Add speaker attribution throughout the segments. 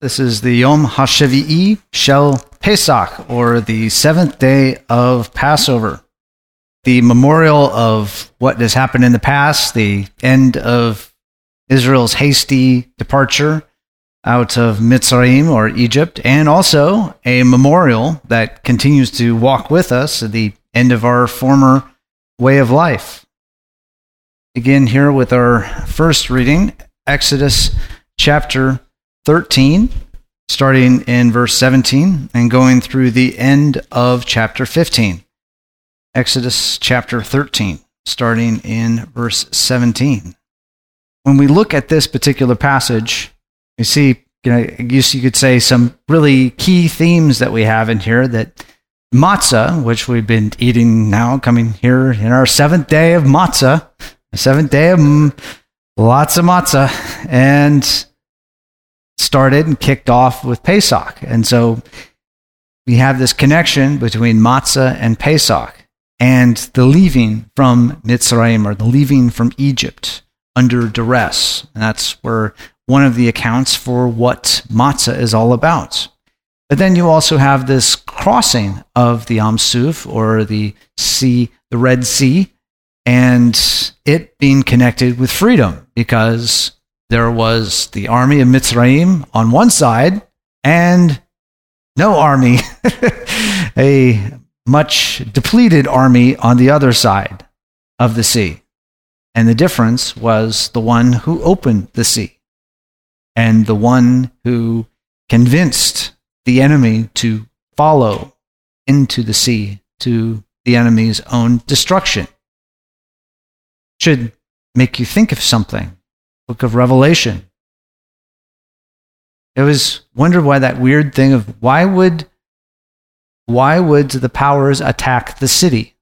Speaker 1: This is the Yom HaShevi'i Shel Pesach, or the seventh day of Passover. The memorial of what has happened in the past, the end of Israel's hasty departure out of Mitzrayim or Egypt, and also a memorial that continues to walk with us at the end of our former way of life. Begin here with our first reading, Exodus chapter 13, starting in verse 17 and going through the end of chapter 15. Exodus chapter 13, starting in verse 17. When we look at this particular passage, we see, you know, I guess you could say, some really key themes that we have in here that matzah, which we've been eating now, coming here in our seventh day of matzah, seventh day of lots of matzah, and started and kicked off with Pesach. And so we have this connection between matzah and Pesach and the leaving from Mitzrayim or the leaving from Egypt under duress. And that's where one of the accounts for what matzah is all about. But then you also have this crossing of the Yam Suf or the sea, the Red Sea, and it being connected with freedom because there was the army of Mitzrayim on one side and no army, a much depleted army on the other side of the sea. And the difference was the one who opened the sea and the one who convinced the enemy to follow into the sea to the enemy's own destruction. Should make you think of something book of Revelation. It was wondered why that weird thing of why would why would the powers attack the city?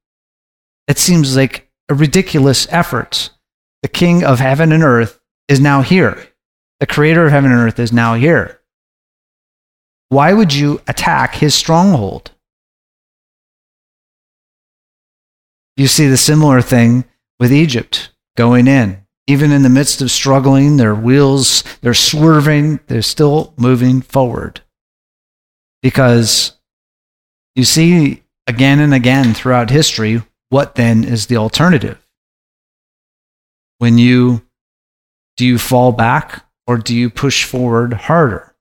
Speaker 1: It seems like a ridiculous effort. The king of heaven and earth is now here. The creator of heaven and earth is now here. Why would you attack his stronghold? You see the similar thing with Egypt going in even in the midst of struggling, their wheels, they're swerving, they're still moving forward. Because you see again and again throughout history, what then is the alternative? When you do you fall back or do you push forward harder?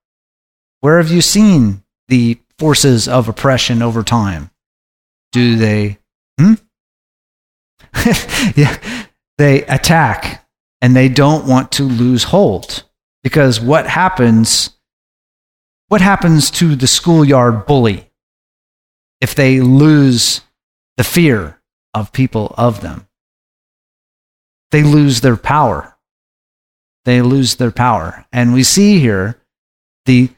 Speaker 1: Where have you seen the forces of oppression over time? Do they hmm? yeah, they attack and they don't want to lose hold because what happens what happens to the schoolyard bully if they lose the fear of people of them? They lose their power. They lose their power. And we see here the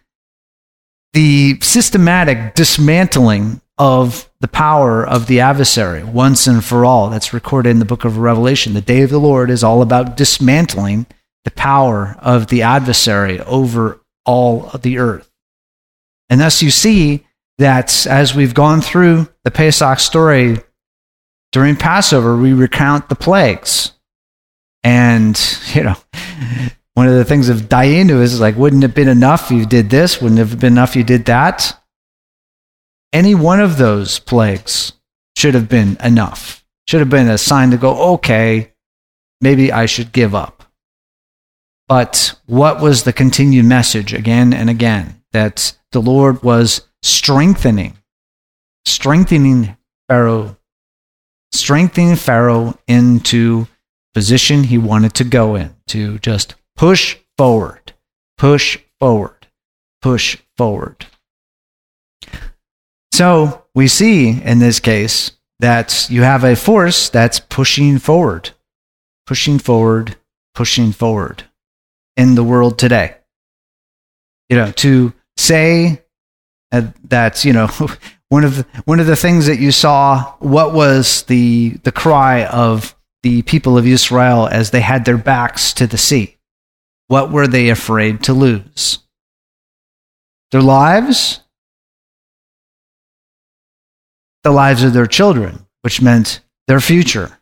Speaker 1: the systematic dismantling of the power of the adversary once and for all. That's recorded in the book of Revelation. The day of the Lord is all about dismantling the power of the adversary over all of the earth. And thus you see that as we've gone through the Pesach story during Passover, we recount the plagues. And, you know, one of the things of Dayenu is like, wouldn't it have been enough you did this? Wouldn't it have been enough you did that? Any one of those plagues should have been enough, should have been a sign to go, okay, maybe I should give up. But what was the continued message again and again? That the Lord was strengthening, strengthening Pharaoh, strengthening Pharaoh into position he wanted to go in, to just push forward, push forward, push forward. So we see in this case that you have a force that's pushing forward, pushing forward, pushing forward. in the world today. You know, to say uh, that, you know, one of the, one of the things that you saw, what was the the cry of the people of Israel as they had their backs to the sea? What were they afraid to lose? Their lives? The lives of their children, which meant their future.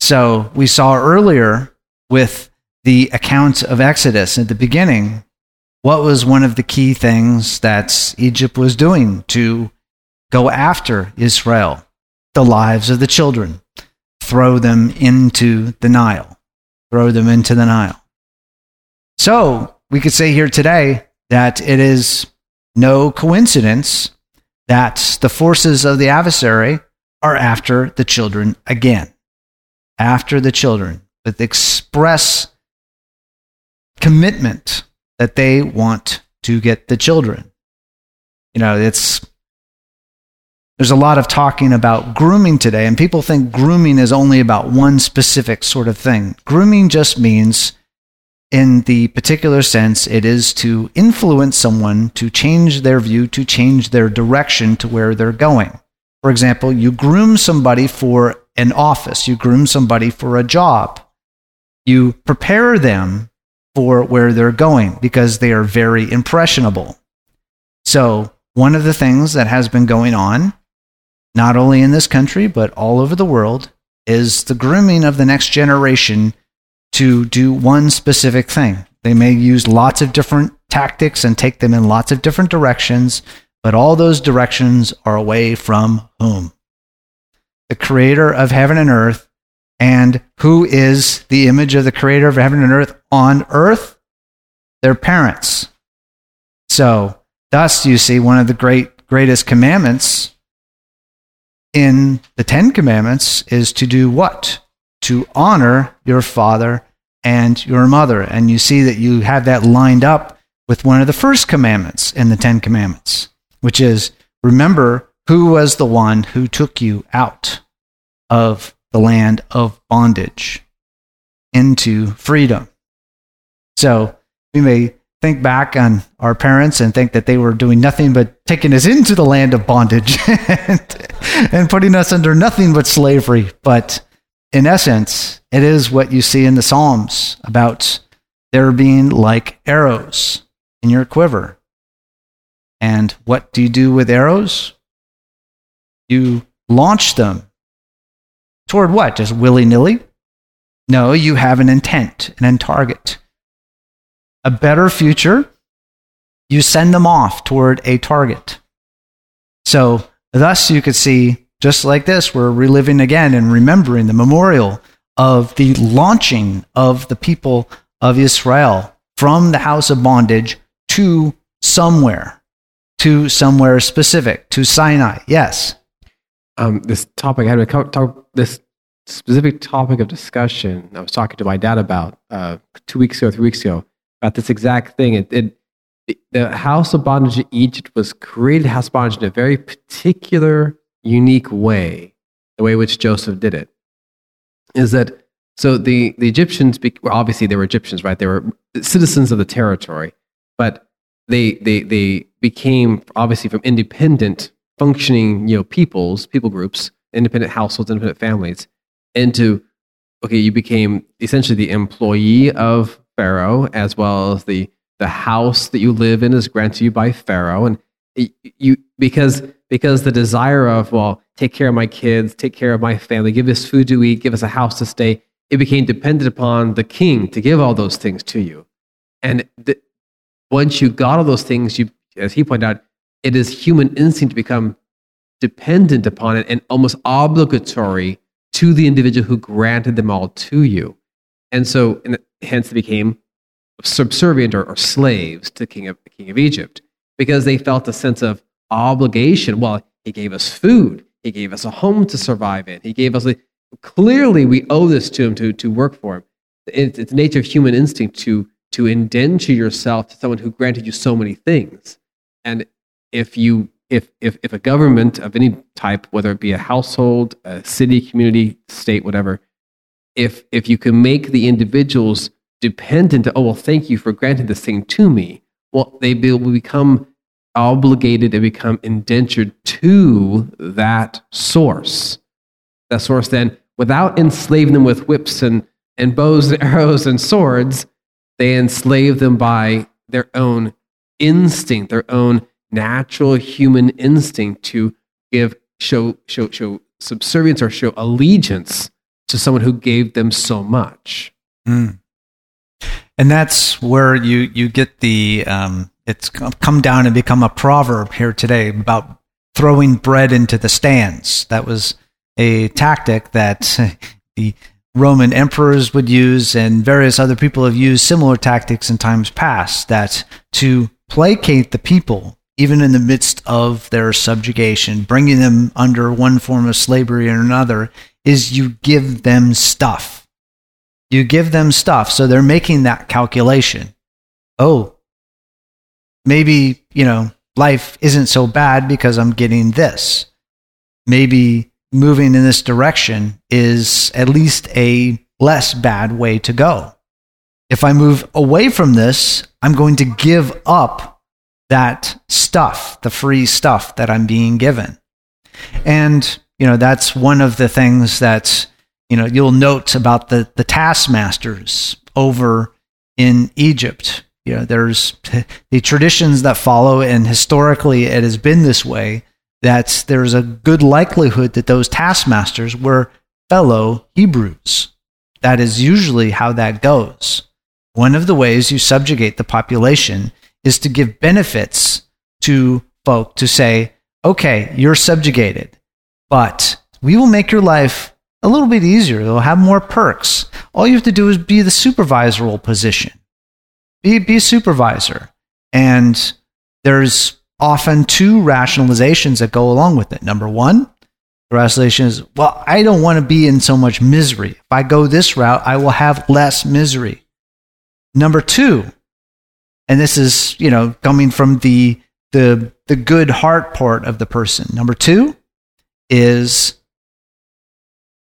Speaker 1: So we saw earlier with the account of Exodus at the beginning, what was one of the key things that Egypt was doing to go after Israel? The lives of the children. Throw them into the Nile. Throw them into the Nile. So we could say here today that it is no coincidence that the forces of the adversary are after the children again. After the children with express commitment that they want to get the children. You know, it's there's a lot of talking about grooming today, and people think grooming is only about one specific sort of thing. Grooming just means, in the particular sense, it is to influence someone to change their view, to change their direction to where they're going. For example, you groom somebody for an office, you groom somebody for a job, you prepare them for where they're going because they are very impressionable. So, one of the things that has been going on, not only in this country, but all over the world, is the grooming of the next generation to do one specific thing. They may use lots of different tactics and take them in lots of different directions, but all those directions are away from whom? The creator of heaven and earth and who is the image of the creator of heaven and earth on earth? Their parents. So, thus, you see, one of the great, greatest commandments in the Ten Commandments is to do what? To honor your father and your mother. And you see that you have that lined up with one of the first commandments in the Ten Commandments, which is remember who was the one who took you out of the land of bondage into freedom. So we may think back on our parents and think that they were doing nothing but taking us into the land of bondage and, and putting us under nothing but slavery. But in essence, it is what you see in the Psalms about there being like arrows in your quiver. And what do you do with arrows? You launch them Toward what? Just willy nilly? No, you have an intent, an end target. A better future, you send them off toward a target. So, thus, you could see, just like this, we're reliving again and remembering the memorial of the launching of the people of Israel from the house of bondage to somewhere, to somewhere specific, to Sinai. Yes
Speaker 2: um, this topic. I had a talk, this specific topic of discussion. I was talking to my dad about uh, two weeks ago, three weeks ago, about this exact thing. It, it the House of Bondage in Egypt was created House of Bondage in a very particular, unique way. The way which Joseph did it is that so the the Egyptians, well, obviously they were Egyptians, right? They were citizens of the territory, but they they they became obviously from independent functioning, you know, peoples, people groups, independent households, independent families, into okay, you became essentially the employee of Pharaoh as well as the the house that you live in is granted you by Pharaoh, and you because because the desire of well, take care of my kids, take care of my family, give us food to eat, give us a house to stay. It became dependent upon the king to give all those things to you, and the, once you got all those things, you, as he pointed out, it is human instinct to become dependent upon it and almost obligatory to the individual who granted them all to you. And so, and hence, they became subservient or, or slaves to king of, the king of Egypt because they felt a sense of obligation. Well, he gave us food, he gave us a home to survive in, he gave us. Clearly, we owe this to him to, to work for him. It's, it's nature of human instinct to, to indenture yourself to someone who granted you so many things. And if you if, if, if a government of any type, whether it be a household, a city, community, state, whatever, if, if you can make the individuals dependent. Oh well, thank you for granting this thing to me. Well, they will become obligated and become indentured to that source. That source then, without enslaving them with whips and, and bows and arrows and swords, they enslave them by their own instinct, their own natural human instinct to give show show show subservience or show allegiance to someone who gave them so much.
Speaker 1: Mm. And that's where you you get the um, it's come down and become a proverb here today about throwing bread into the stands. That was a tactic that the Roman emperors would use, and various other people have used similar tactics in times past. That to placate the people, even in the midst of their subjugation, bringing them under one form of slavery or another, is you give them stuff. You give them stuff. So they're making that calculation. Oh, maybe, you know, life isn't so bad because I'm getting this. Maybe moving in this direction is at least a less bad way to go. If I move away from this, I'm going to give up that stuff, the free stuff that I'm being given. And, you know, that's one of the things that, you know, you'll note about the, the taskmasters over in Egypt you know there's the traditions that follow and historically it has been this way that there's a good likelihood that those taskmasters were fellow hebrews. That is usually how that goes. One of the ways you subjugate the population is to give benefits to folk to say okay you're subjugated but we will make your life a little bit easier. They'll have more perks. All you have to do is be the supervisory position be, be a supervisor. And there's often two rationalizations that go along with it. Number one, the rationalization is, well, I don't want to be in so much misery. If I go this route, I will have less misery. Number two, and this is, you know, coming from the the the good heart part of the person. Number two is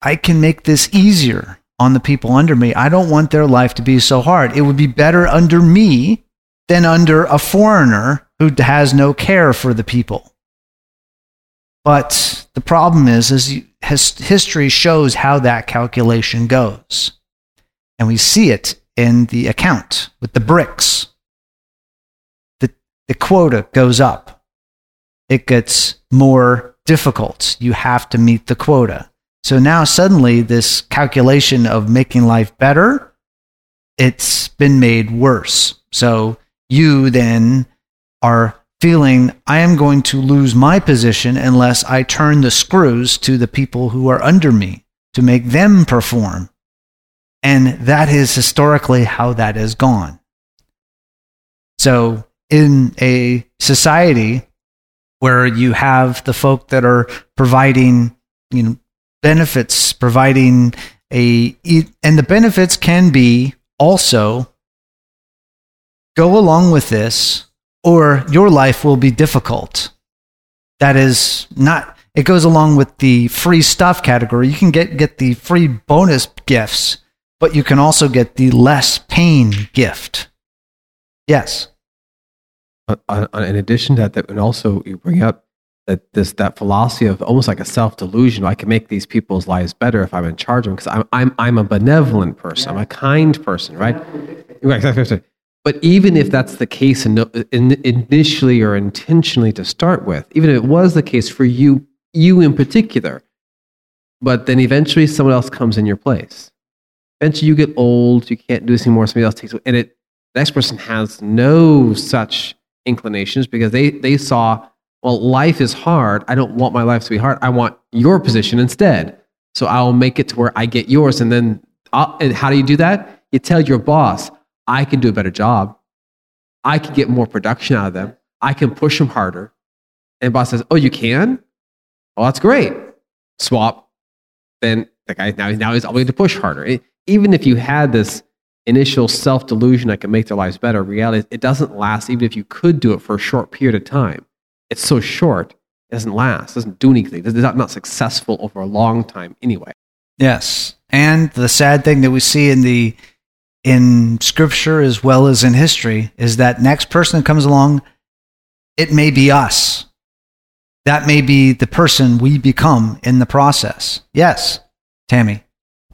Speaker 1: I can make this easier on the people under me. I don't want their life to be so hard. It would be better under me than under a foreigner who has no care for the people. But the problem is, is history shows how that calculation goes. And we see it in the account with the bricks. The, the quota goes up. It gets more difficult. You have to meet the quota. So now suddenly this calculation of making life better, it's been made worse. So you then are feeling I am going to lose my position unless I turn the screws to the people who are under me to make them perform. And that is historically how that has gone. So in a society where you have the folk that are providing, you know, benefits, providing a, and the benefits can be also go along with this or your life will be difficult. That is not, it goes along with the free stuff category. You can get, get the free bonus gifts, but you can also get the less pain gift. Yes.
Speaker 2: Uh, uh, in addition to that, that and also you bring up that this that philosophy of almost like a self delusion. I can make these people's lives better if I'm in charge of them because I'm I'm I'm a benevolent person. I'm a kind person, right? Exactly. But even if that's the case in, in, initially or intentionally to start with, even if it was the case for you you in particular, but then eventually someone else comes in your place. Eventually you get old, you can't do this anymore. Somebody else takes it, and it the next person has no such inclinations because they they saw well, life is hard. I don't want my life to be hard. I want your position instead. So I'll make it to where I get yours. And then, I'll, and how do you do that? You tell your boss, I can do a better job. I can get more production out of them. I can push them harder. And boss says, Oh, you can? Well, that's great. Swap. Then the guy now, now he's obligated to push harder. Even if you had this initial self delusion that can make their lives better, reality, it doesn't last, even if you could do it for a short period of time it's so short, it doesn't last, it doesn't do anything. It's not, not successful over a long time anyway.
Speaker 1: Yes. And the sad thing that we see in the in scripture as well as in history is that next person that comes along, it may be us. That may be the person we become in the process. Yes, Tammy.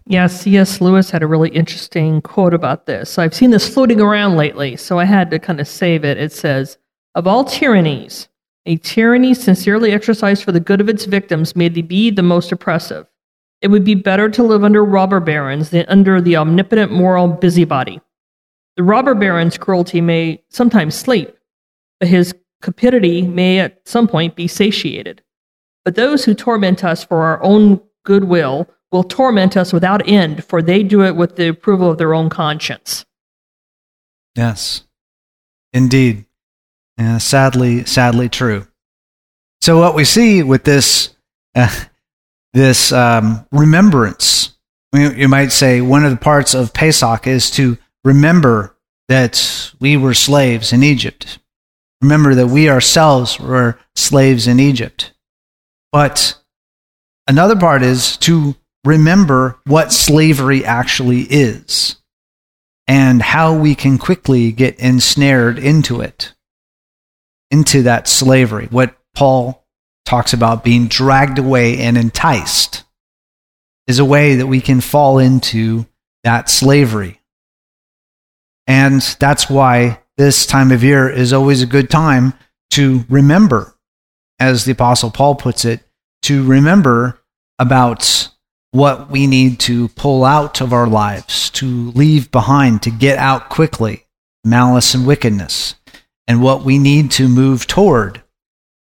Speaker 3: Yeah, C.S. Lewis had a really interesting quote about this. I've seen this floating around lately, so I had to kind of save it. It says, Of all tyrannies, a tyranny sincerely exercised for the good of its victims may be the most oppressive. It would be better to live under robber barons than under the omnipotent moral busybody. The robber baron's cruelty may sometimes sleep, but his cupidity may at some point be satiated. But those who torment us for our own goodwill will torment us without end, for they do it with the approval of their own conscience.
Speaker 1: Yes, indeed. Yeah, sadly, sadly true. So what we see with this, uh, this um, remembrance, you might say one of the parts of Pesach is to remember that we were slaves in Egypt. Remember that we ourselves were slaves in Egypt. But another part is to remember what slavery actually is and how we can quickly get ensnared into it, into that slavery. What Paul talks about being dragged away and enticed is a way that we can fall into that slavery. And that's why this time of year is always a good time to remember, as the Apostle Paul puts it, to remember about what we need to pull out of our lives, to leave behind, to get out quickly malice and wickedness. And what we need to move toward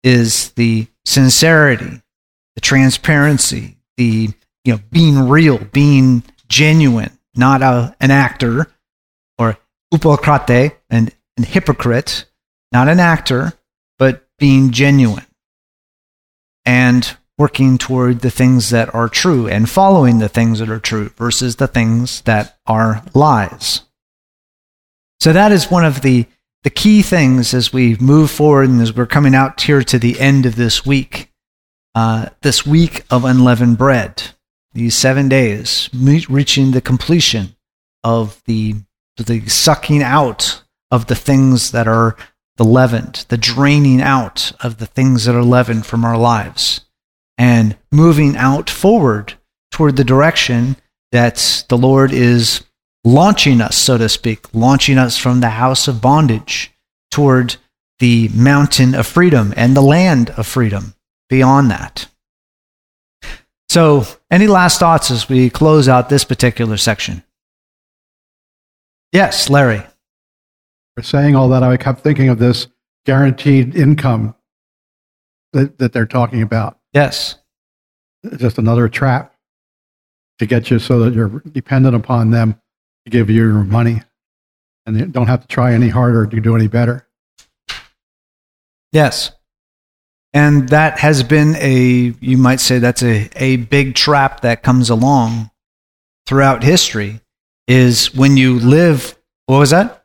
Speaker 1: is the sincerity, the transparency, the you know being real, being genuine, not a, an actor or upokrate, and an hypocrite, not an actor, but being genuine. And working toward the things that are true and following the things that are true versus the things that are lies. So that is one of the, the key things as we move forward and as we're coming out here to the end of this week, uh, this week of unleavened bread, these seven days, reaching the completion of the, the sucking out of the things that are the leavened, the draining out of the things that are leavened from our lives and moving out forward toward the direction that the Lord is launching us, so to speak, launching us from the house of bondage toward the mountain of freedom and the land of freedom beyond that. So, any last thoughts as we close out this particular section? Yes, Larry.
Speaker 4: For saying all that, I kept thinking of this guaranteed income that, that they're talking about.
Speaker 1: Yes.
Speaker 4: Just another trap to get you so that you're dependent upon them to give you your money and you don't have to try any harder to do any better.
Speaker 1: Yes. And that has been a, you might say that's a, a big trap that comes along throughout history is when you live, what was that?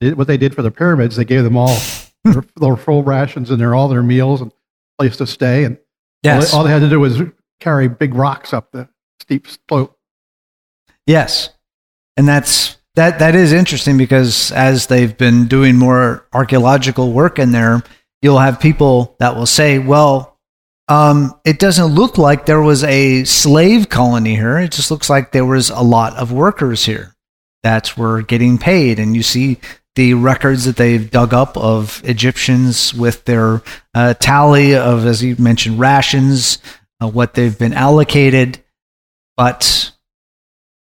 Speaker 4: What they did for the pyramids, they gave them all their, their full rations and their, all their meals and place to stay. And Yes. All they, all they had to do was carry big rocks up the steep slope.
Speaker 1: Yes. And that's that that is interesting because as they've been doing more archaeological work in there, you'll have people that will say, "Well, um, it doesn't look like there was a slave colony here. It just looks like there was a lot of workers here that were getting paid." And you see the records that they've dug up of Egyptians with their uh, tally of, as you mentioned, rations, uh, what they've been allocated. But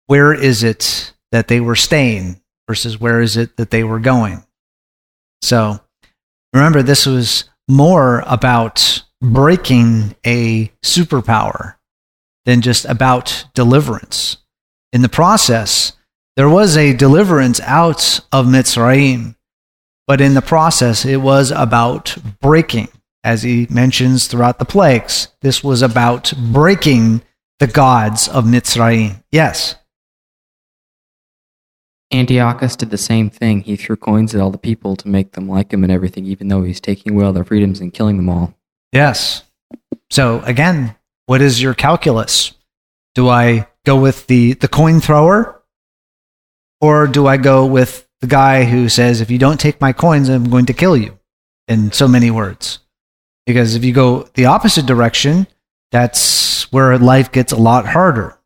Speaker 1: where is it that they were staying versus where is it that they were going? So remember, this was more about breaking a superpower than just about deliverance. In the process, there was a deliverance out of Mitzrayim, but in the process, it was about breaking, as he mentions throughout the plagues. This was about breaking the gods of Mitzrayim. Yes.
Speaker 5: Antiochus did the same thing. He threw coins at all the people to make them like him and everything, even though he's taking away all their freedoms and killing them all.
Speaker 1: Yes. So again, what is your calculus? Do I go with the, the coin thrower Or do I go with the guy who says, if you don't take my coins, I'm going to kill you, in so many words? Because if you go the opposite direction, that's where life gets a lot harder.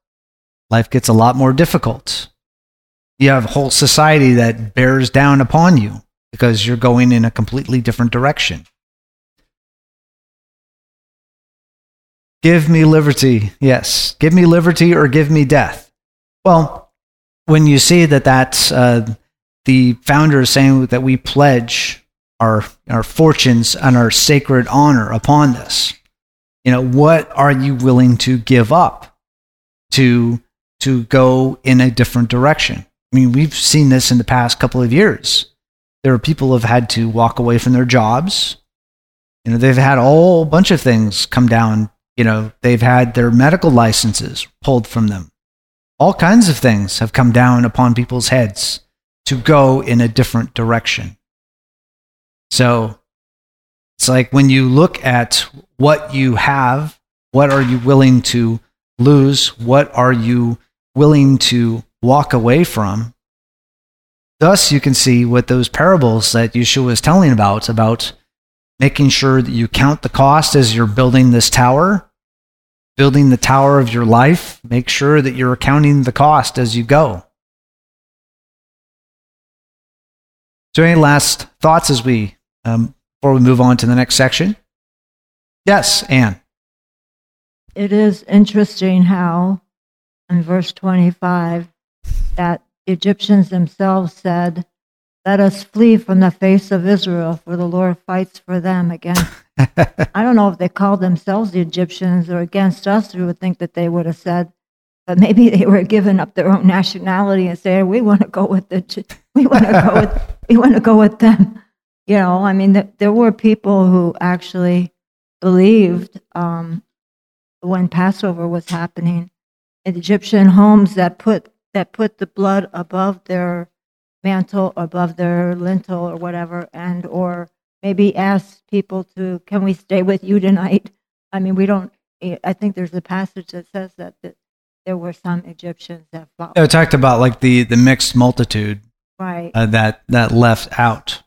Speaker 1: Life gets a lot more difficult. You have a whole society that bears down upon you because you're going in a completely different direction. Give me liberty. Yes. Give me liberty or give me death. Well, when you see that that's uh, the founder is saying that we pledge our, our fortunes and our sacred honor upon this, you know, what are you willing to give up to, to go in a different direction? I mean, we've seen this in the past couple of years. There are people who have had to walk away from their jobs. You know, they've had a whole bunch of things come down you know, they've had their medical licenses pulled from them. All kinds of things have come down upon people's heads to go in a different direction. So it's like when you look at what you have, what are you willing to lose? What are you willing to walk away from? Thus, you can see what those parables that Yeshua was telling about, about making sure that you count the cost as you're building this tower building the tower of your life, make sure that you're accounting the cost as you go. So, any last thoughts as we um, before we move on to the next section? Yes, Anne.
Speaker 6: It is interesting how, in verse 25, that Egyptians themselves said, let us flee from the face of Israel, for the Lord fights for them against. I don't know if they called themselves the Egyptians or against us. We would think that they would have said, but maybe they were giving up their own nationality and saying, "We want to go with the, we want to go with, we want to go with them." You know, I mean, the, there were people who actually believed um, when Passover was happening, in Egyptian homes that put that put the blood above their mantle above their lintel or whatever, and or maybe ask people to, can we stay with you tonight? I mean, we don't. I think there's a passage that says that, that there were some Egyptians that followed.
Speaker 1: It talked about like the the mixed multitude,
Speaker 6: right?
Speaker 1: Uh, that that left out.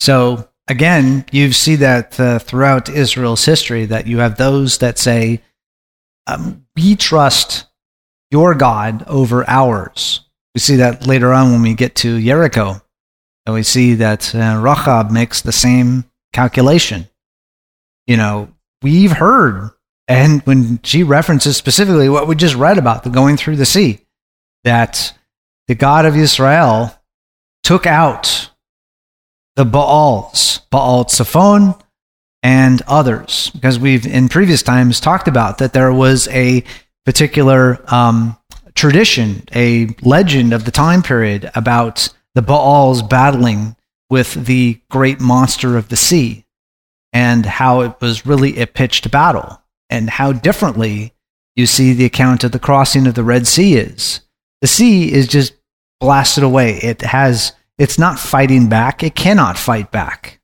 Speaker 1: So again, you see that uh, throughout Israel's history that you have those that say, um, "We trust your God over ours." We see that later on when we get to Jericho. And we see that uh, Rahab makes the same calculation. You know, we've heard, and when she references specifically what we just read about, the going through the sea, that the God of Israel took out the Baals, Baal Zephon, and others, because we've in previous times talked about that there was a particular um, tradition, a legend of the time period about the Baals battling with the great monster of the sea and how it was really a pitched battle and how differently you see the account of the crossing of the Red Sea is. The sea is just blasted away. It has, it's not fighting back. It cannot fight back.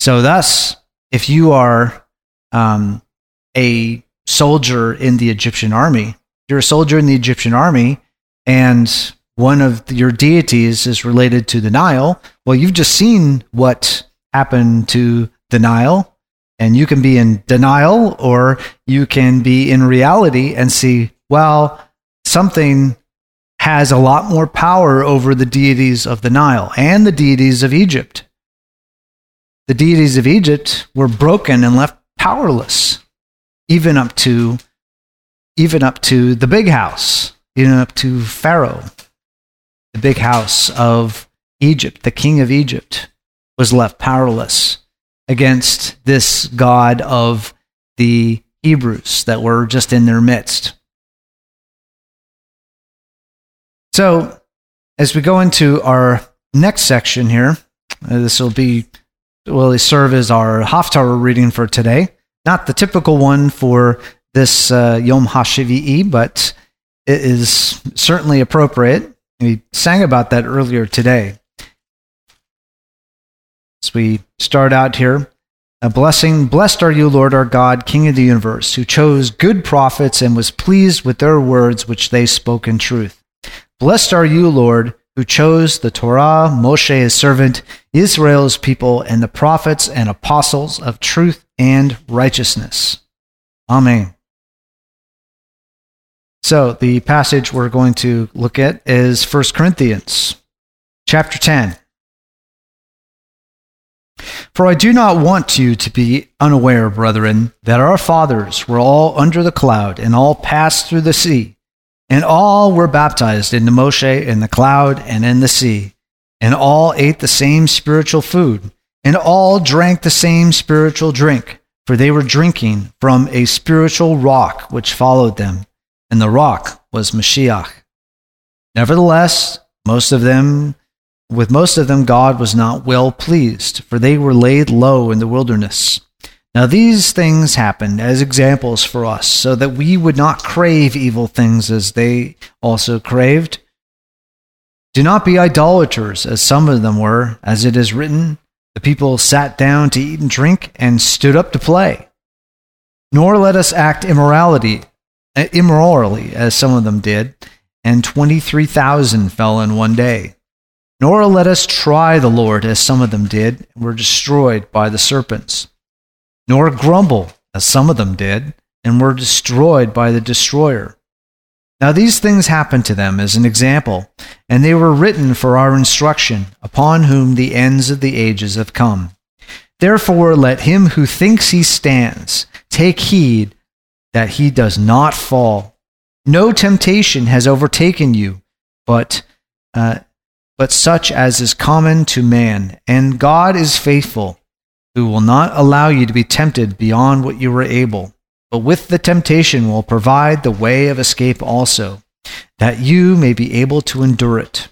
Speaker 1: So thus, if you are um, a soldier in the Egyptian army, you're a soldier in the Egyptian army and one of your deities is related to the Nile, well, you've just seen what happened to the Nile, and you can be in denial or you can be in reality and see, well, something has a lot more power over the deities of the Nile and the deities of Egypt. The deities of Egypt were broken and left powerless, even up to even up to the big house, even up to Pharaoh. The big house of Egypt, the king of Egypt, was left powerless against this God of the Hebrews that were just in their midst. So, as we go into our next section here, uh, this will be will serve as our Haftarah reading for today. Not the typical one for this uh, Yom HaShivi'i, but it is certainly appropriate. We sang about that earlier today. As we start out here, a blessing, blessed are you, Lord our God, King of the universe, who chose good prophets and was pleased with their words which they spoke in truth. Blessed are you, Lord, who chose the Torah, Moshe his servant, Israel's people, and the prophets and apostles of truth and righteousness. Amen. So, the passage we're going to look at is 1 Corinthians chapter 10. For I do not want you to be unaware, brethren, that our fathers were all under the cloud and all passed through the sea, and all were baptized into Moshe in the cloud and in the sea, and all ate the same spiritual food, and all drank the same spiritual drink, for they were drinking from a spiritual rock which followed them, and the rock was Mashiach. Nevertheless, most of them with most of them, God was not well pleased, for they were laid low in the wilderness. Now, these things happened as examples for us, so that we would not crave evil things as they also craved. Do not be idolaters, as some of them were, as it is written The people sat down to eat and drink, and stood up to play. Nor let us act immorality, uh, immorally, as some of them did, and 23,000 fell in one day. Nor let us try the Lord as some of them did, and were destroyed by the serpents. Nor grumble as some of them did, and were destroyed by the destroyer. Now these things happened to them as an example, and they were written for our instruction, upon whom the ends of the ages have come. Therefore, let him who thinks he stands take heed that he does not fall. No temptation has overtaken you, but uh, but such as is common to man. And God is faithful, who will not allow you to be tempted beyond what you are able, but with the temptation will provide the way of escape also, that you may be able to endure it.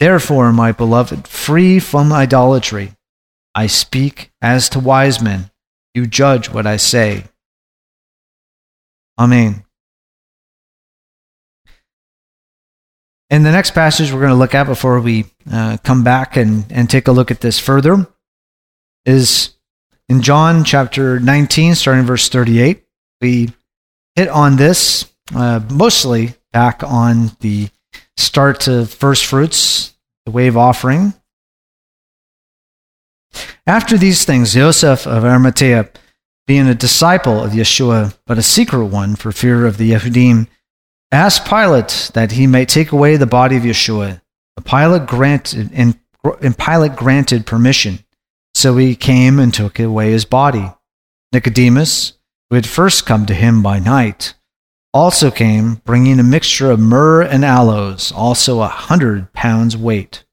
Speaker 1: Therefore, my beloved, free from idolatry, I speak as to wise men. You judge what I say. Amen. In the next passage we're going to look at before we uh, come back and, and take a look at this further is in John chapter 19, starting verse 38. We hit on this uh, mostly back on the start of first fruits, the wave offering. After these things, Joseph of Arimathea, being a disciple of Yeshua, but a secret one for fear of the Yehudim, asked Pilate that he might take away the body of Yeshua. Pilate granted, and, and Pilate granted permission. So he came and took away his body. Nicodemus, who had first come to him by night, also came, bringing a mixture of myrrh and aloes, also a hundred pounds weight.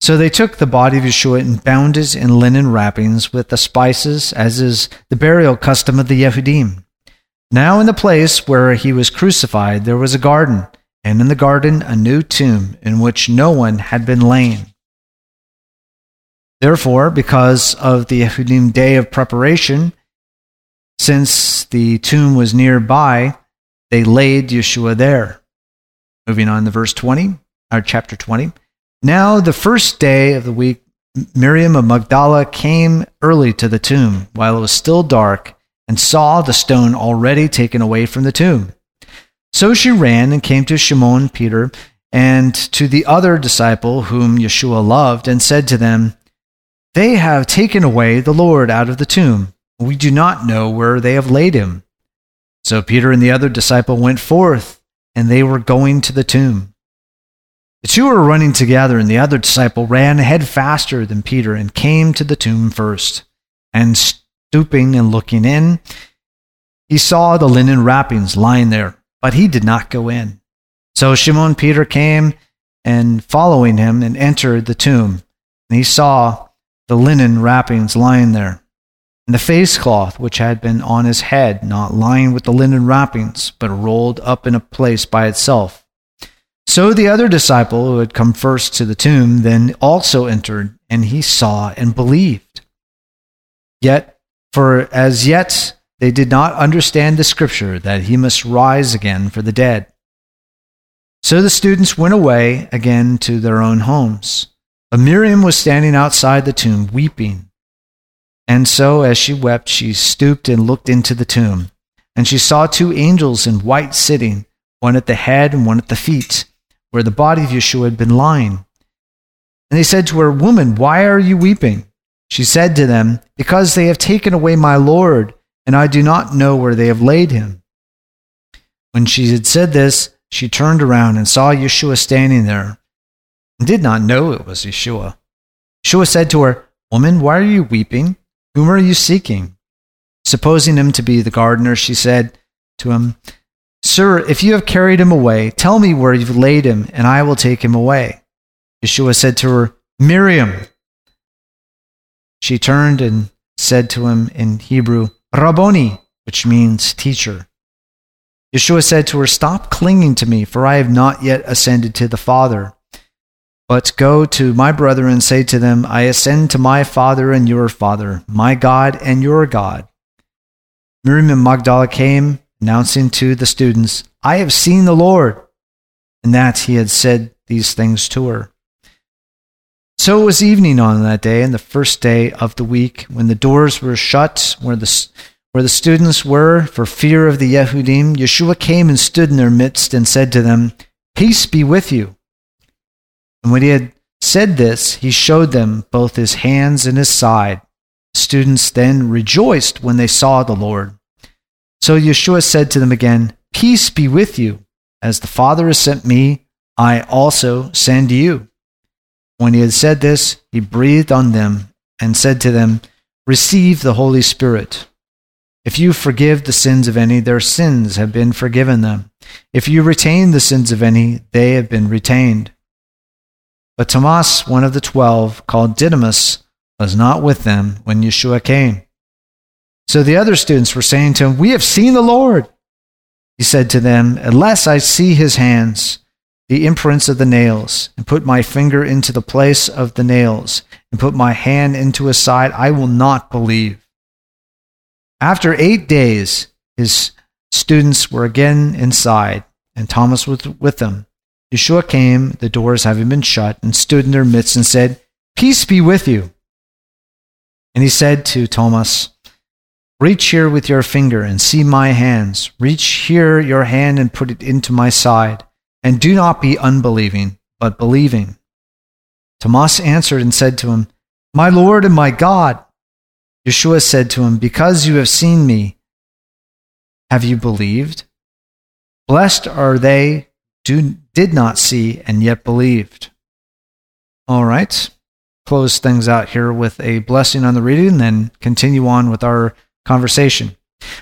Speaker 1: So they took the body of Yeshua and bound it in linen wrappings with the spices, as is the burial custom of the Yehudim. Now, in the place where he was crucified, there was a garden, and in the garden a new tomb in which no one had been lain. Therefore, because of the Yehudim day of preparation, since the tomb was nearby, they laid Yeshua there. Moving on to verse 20, or chapter 20. Now, the first day of the week, Miriam of Magdala came early to the tomb while it was still dark and saw the stone already taken away from the tomb. So she ran and came to Shimon Peter and to the other disciple whom Yeshua loved and said to them, They have taken away the Lord out of the tomb. We do not know where they have laid him. So Peter and the other disciple went forth, and they were going to the tomb. The two were running together, and the other disciple ran ahead faster than Peter and came to the tomb first. And Stooping and looking in, he saw the linen wrappings lying there, but he did not go in. So Shimon Peter came and following him and entered the tomb, and he saw the linen wrappings lying there, and the face cloth which had been on his head not lying with the linen wrappings, but rolled up in a place by itself. So the other disciple who had come first to the tomb then also entered, and he saw and believed. Yet for as yet they did not understand the scripture that he must rise again for the dead. So the students went away again to their own homes. But Miriam was standing outside the tomb, weeping. And so, as she wept, she stooped and looked into the tomb. And she saw two angels in white sitting, one at the head and one at the feet, where the body of Yeshua had been lying. And they said to her, Woman, why are you weeping? She said to them, Because they have taken away my Lord, and I do not know where they have laid him. When she had said this, she turned around and saw Yeshua standing there, and did not know it was Yeshua. Yeshua said to her, Woman, why are you weeping? Whom are you seeking? Supposing him to be the gardener, she said to him, Sir, if you have carried him away, tell me where you've laid him, and I will take him away. Yeshua said to her, Miriam. She turned and said to him in Hebrew, Rabboni, which means teacher. Yeshua said to her, Stop clinging to me, for I have not yet ascended to the Father. But go to my brethren and say to them, I ascend to my Father and your Father, my God and your God. Miriam and Magdala came, announcing to the students, I have seen the Lord, and that he had said these things to her. So it was evening on that day, and the first day of the week, when the doors were shut, where the, where the students were for fear of the Yehudim, Yeshua came and stood in their midst and said to them, Peace be with you. And when he had said this, he showed them both his hands and his side. Students then rejoiced when they saw the Lord. So Yeshua said to them again, Peace be with you. As the Father has sent me, I also send you. When he had said this, he breathed on them and said to them, Receive the Holy Spirit. If you forgive the sins of any, their sins have been forgiven them. If you retain the sins of any, they have been retained. But Thomas, one of the twelve, called Didymus, was not with them when Yeshua came. So the other students were saying to him, We have seen the Lord. He said to them, Unless I see his hands the imprints of the nails, and put my finger into the place of the nails, and put my hand into his side, I will not believe. After eight days, his students were again inside, and Thomas was with them. Yeshua came, the doors having been shut, and stood in their midst and said, Peace be with you. And he said to Thomas, Reach here with your finger and see my hands. Reach here your hand and put it into my side and do not be unbelieving, but believing. Thomas answered and said to him, My Lord and my God. Yeshua said to him, Because you have seen me, have you believed? Blessed are they who did not see and yet believed. All right. Close things out here with a blessing on the reading, then continue on with our conversation.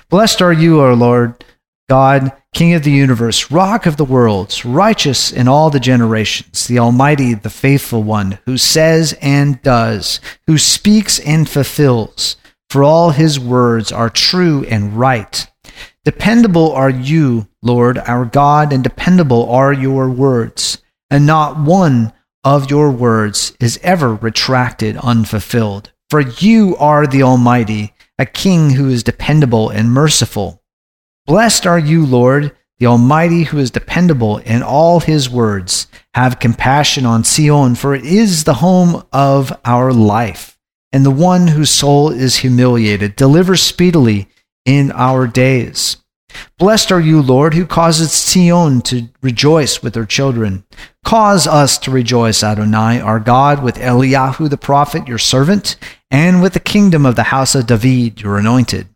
Speaker 1: Blessed are you, our Lord God, King of the universe, rock of the worlds, righteous in all the generations, the Almighty, the faithful one, who says and does, who speaks and fulfills, for all his words are true and right. Dependable are you, Lord, our God, and dependable are your words, and not one of your words is ever retracted unfulfilled. For you are the Almighty, a King who is dependable and merciful Blessed are you, Lord, the Almighty, who is dependable in all his words. Have compassion on Sion, for it is the home of our life, and the one whose soul is humiliated. Deliver speedily in our days. Blessed are you, Lord, who causes Sion to rejoice with her children. Cause us to rejoice, Adonai, our God, with Eliyahu the prophet, your servant, and with the kingdom of the house of David, your anointed.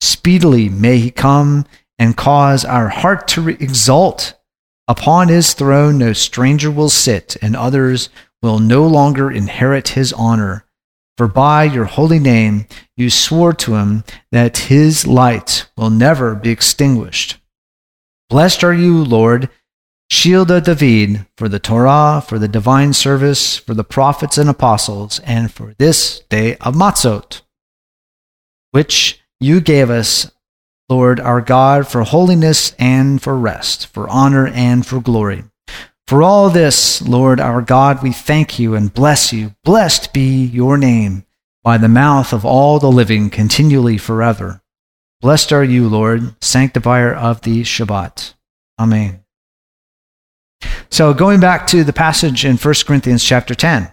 Speaker 1: Speedily may he come and cause our heart to exult. Upon his throne no stranger will sit, and others will no longer inherit his honor. For by your holy name you swore to him that his light will never be extinguished. Blessed are you, Lord, shield of David, for the Torah, for the divine service, for the prophets and apostles, and for this day of Matzot, which you gave us, Lord our God, for holiness and for rest, for honor and for glory. For all this, Lord our God, we thank you and bless you. Blessed be your name by the mouth of all the living continually forever. Blessed are you, Lord, sanctifier of the Shabbat. Amen. So going back to the passage in 1 Corinthians chapter 10,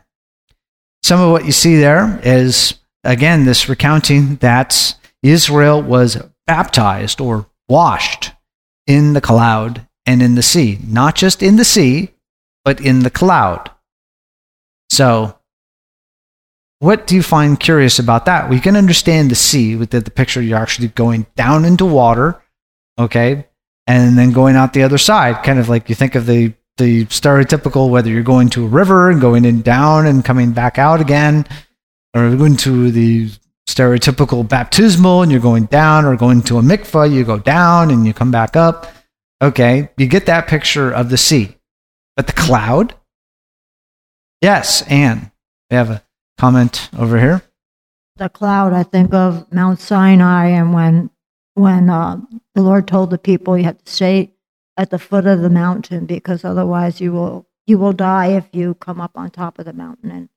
Speaker 1: some of what you see there is, again, this recounting that Israel was baptized or washed in the cloud and in the sea. Not just in the sea, but in the cloud. So, what do you find curious about that? We can understand the sea with the, picture you're actually going down into water, okay, and then going out the other side. Kind of like you think of the the stereotypical whether you're going to a river and going in down and coming back out again, or going to the stereotypical baptismal and you're going down, or going to a mikvah, you go down and you come back up. Okay, you get that picture of the sea. But the cloud? Yes, Anne. We have a comment over here.
Speaker 6: The cloud, I think of Mount Sinai and when when uh, the Lord told the people you have to stay at the foot of the mountain because otherwise you will you will die if you come up on top of the mountain and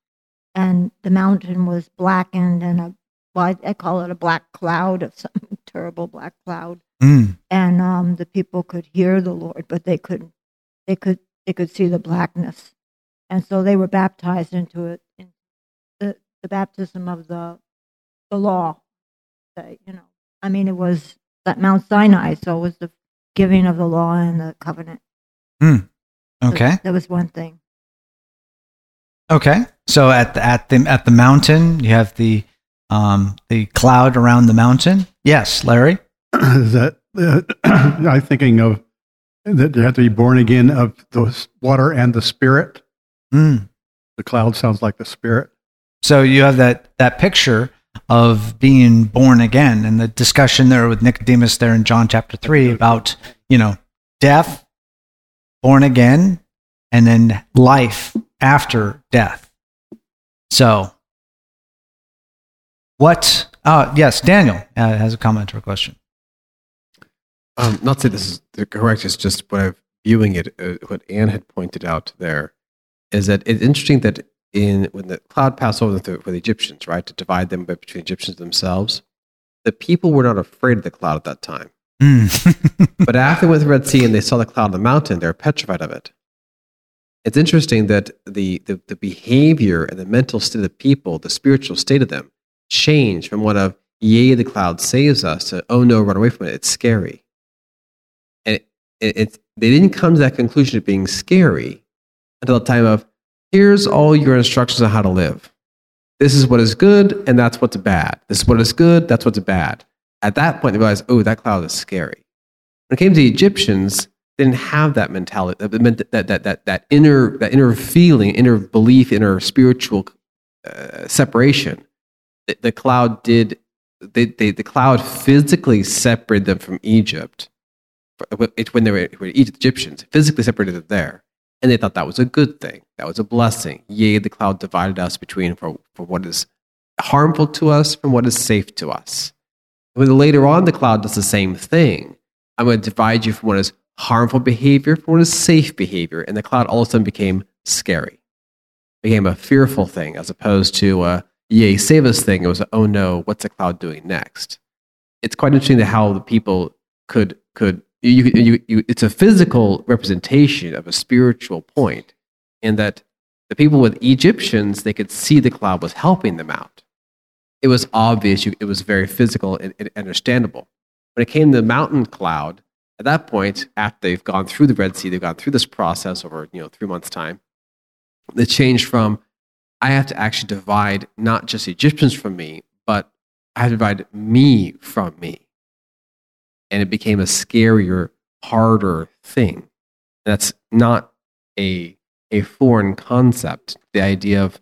Speaker 6: and the mountain was blackened and a well, I call it a black cloud of some terrible black cloud. Mm. And um, the people could hear the Lord, but they couldn't. They could they could see the blackness, and so they were baptized into it, in the, the baptism of the the law. Say, you know, I mean, it was at Mount Sinai, so it was the giving of the law and the covenant.
Speaker 1: Mm. Okay,
Speaker 6: so that was one thing.
Speaker 1: Okay, so at the, at the at the mountain, you have the um, the cloud around the mountain. Yes, Larry.
Speaker 4: Is that uh, I'm thinking of that you have to be born again of the water and the spirit.
Speaker 1: Mm.
Speaker 4: The cloud sounds like the spirit.
Speaker 1: So you have that that picture of being born again, and the discussion there with Nicodemus there in John chapter three about you know death, born again, and then life after death. So what? Uh, yes, Daniel uh, has a comment or a question.
Speaker 2: Um, not to say this is correct. It's just what I'm viewing it. Uh, what Anne had pointed out there is that it's interesting that in when the cloud passed over the, for the Egyptians, right, to divide them between Egyptians themselves, the people were not afraid of the cloud at that time.
Speaker 1: Mm.
Speaker 2: but after they went to the Red Sea and they saw the cloud on the mountain, they're petrified of it. It's interesting that the, the, the behavior and the mental state of the people, the spiritual state of them, change from one of, yay, the cloud saves us, to, oh no, run away from it. It's scary. It, it, they didn't come to that conclusion of being scary until the time of, here's all your instructions on how to live. This is what is good, and that's what's bad. This is what is good, that's what's bad. At that point, they realized, oh, that cloud is scary. When it came to the Egyptians, they didn't have that mentality, that, that, that, that, that, inner, that inner feeling, inner belief, inner spiritual uh, separation the, the cloud did they, they, the cloud physically separated them from Egypt. It's when they were, were Egyptians, physically separated them there. And they thought that was a good thing. That was a blessing. Yea, the cloud divided us between for, for what is harmful to us from what is safe to us. When later on the cloud does the same thing, I'm going to divide you from what is harmful behavior from what is safe behavior. And the cloud all of a sudden became scary, became a fearful thing as opposed to uh, a, yay, save us thing. It was, oh no, what's the cloud doing next? It's quite interesting how the people could, could you, you, you, it's a physical representation of a spiritual point in that the people with Egyptians, they could see the cloud was helping them out. It was obvious, it was very physical and, and understandable. When it came to the mountain cloud, at that point, after they've gone through the Red Sea, they've gone through this process over you know three months' time. They changed from I have to actually divide not just Egyptians from me, but I have to divide me from me. And it became a scarier, harder thing. That's not a, a foreign concept. The idea of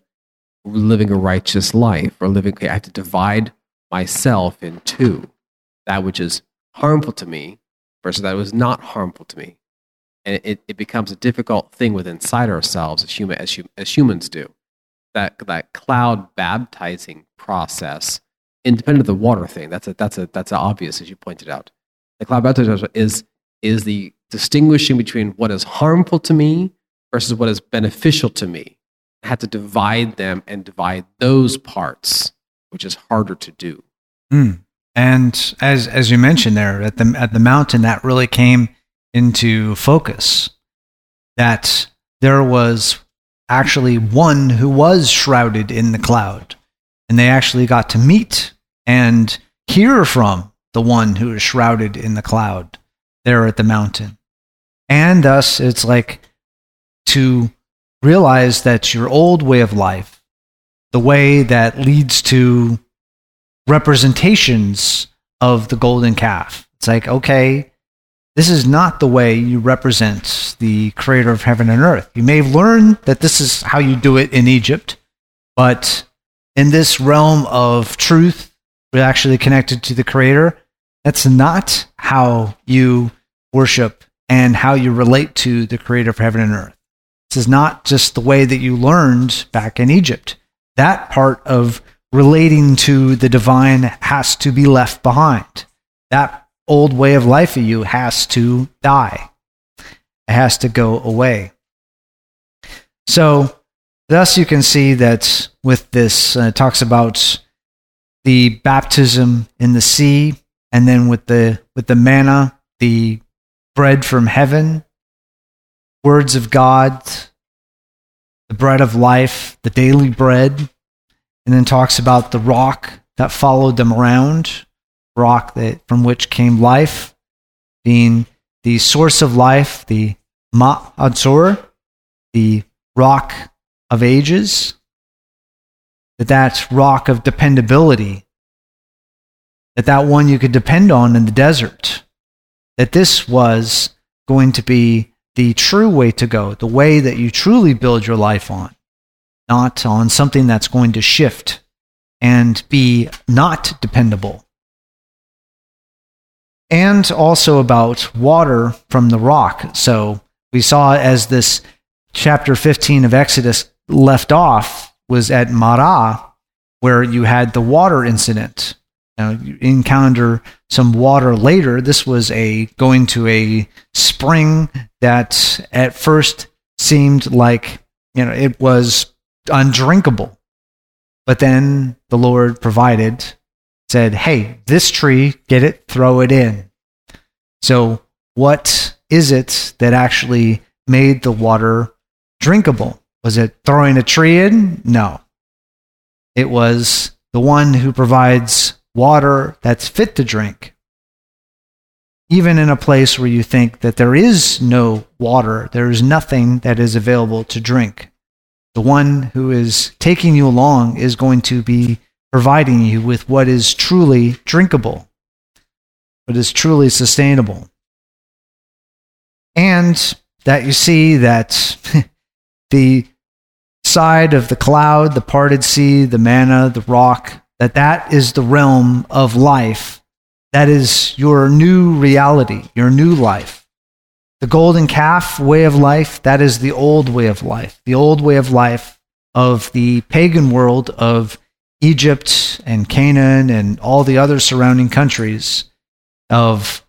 Speaker 2: living a righteous life or living, okay, I have to divide myself in two that which is harmful to me versus that was not harmful to me. And it, it becomes a difficult thing within inside ourselves as, human, as, as humans do that that cloud baptizing process, independent of the water thing. That's a that's a that's obvious as you pointed out. The cloud baptizing is is the distinguishing between what is harmful to me versus what is beneficial to me. I had to divide them and divide those parts, which is harder to do.
Speaker 1: Mm. And as as you mentioned there at the at the mountain, that really came into focus. That there was actually one who was shrouded in the cloud. And they actually got to meet and hear from the one who is shrouded in the cloud there at the mountain. And thus, it's like to realize that your old way of life, the way that leads to representations of the golden calf, it's like, okay, this is not the way you represent the creator of heaven and earth. You may have learned that this is how you do it in Egypt, but in this realm of truth, we're actually connected to the creator. That's not how you worship and how you relate to the creator of heaven and earth. This is not just the way that you learned back in Egypt. That part of relating to the divine has to be left behind. That old way of life of you has to die. It has to go away. So, thus you can see that with this, uh, it talks about the baptism in the sea, and then with the with the manna, the bread from heaven, words of God, the bread of life, the daily bread, and then talks about the rock that followed them around, rock that from which came life, being the source of life, the Ma'oz Tzur, the rock of ages, that that rock of dependability, that that one you could depend on in the desert, that this was going to be the true way to go, the way that you truly build your life on, not on something that's going to shift and be not dependable and also about water from the rock. So we saw as this chapter 15 of Exodus left off was at Marah, where you had the water incident. Now, you encounter some water later. This was a going to a spring that at first seemed like you know it was undrinkable, but then the Lord provided said, Hey, this tree, get it, throw it in. So, what is it that actually made the water drinkable? Was it throwing a tree in? No. It was the one who provides water that's fit to drink. Even in a place where you think that there is no water, there is nothing that is available to drink. The one who is taking you along is going to be providing you with what is truly drinkable, what is truly sustainable. And that you see that the side of the cloud, the parted sea, the manna, the rock, that that is the realm of life. That is your new reality, your new life. The golden calf way of life, that is the old way of life. The old way of life of the pagan world of Egypt and Canaan and all the other surrounding countries of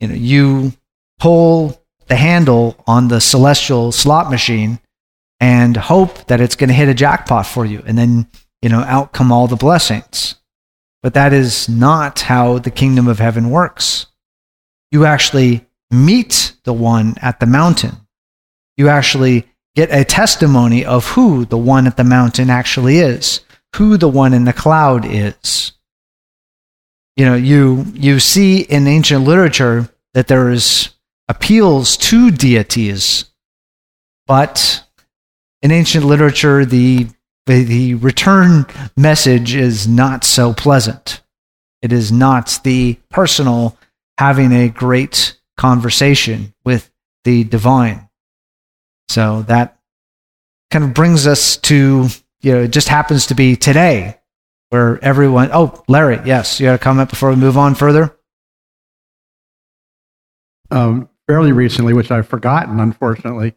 Speaker 1: you know you pull the handle on the celestial slot machine and hope that it's going to hit a jackpot for you. And then you know out come all the blessings. But that is not how the kingdom of heaven works. You actually meet the one at the mountain. You actually get a testimony of who the one at the mountain actually is who the one in the cloud is. You know, you, you see in ancient literature that there is appeals to deities, but in ancient literature, the, the return message is not so pleasant. It is not the personal having a great conversation with the divine. So that kind of brings us to you know, it just happens to be today where everyone, oh, Larry, yes, you had a comment before we move on further?
Speaker 4: Um, fairly recently, which I've forgotten, unfortunately,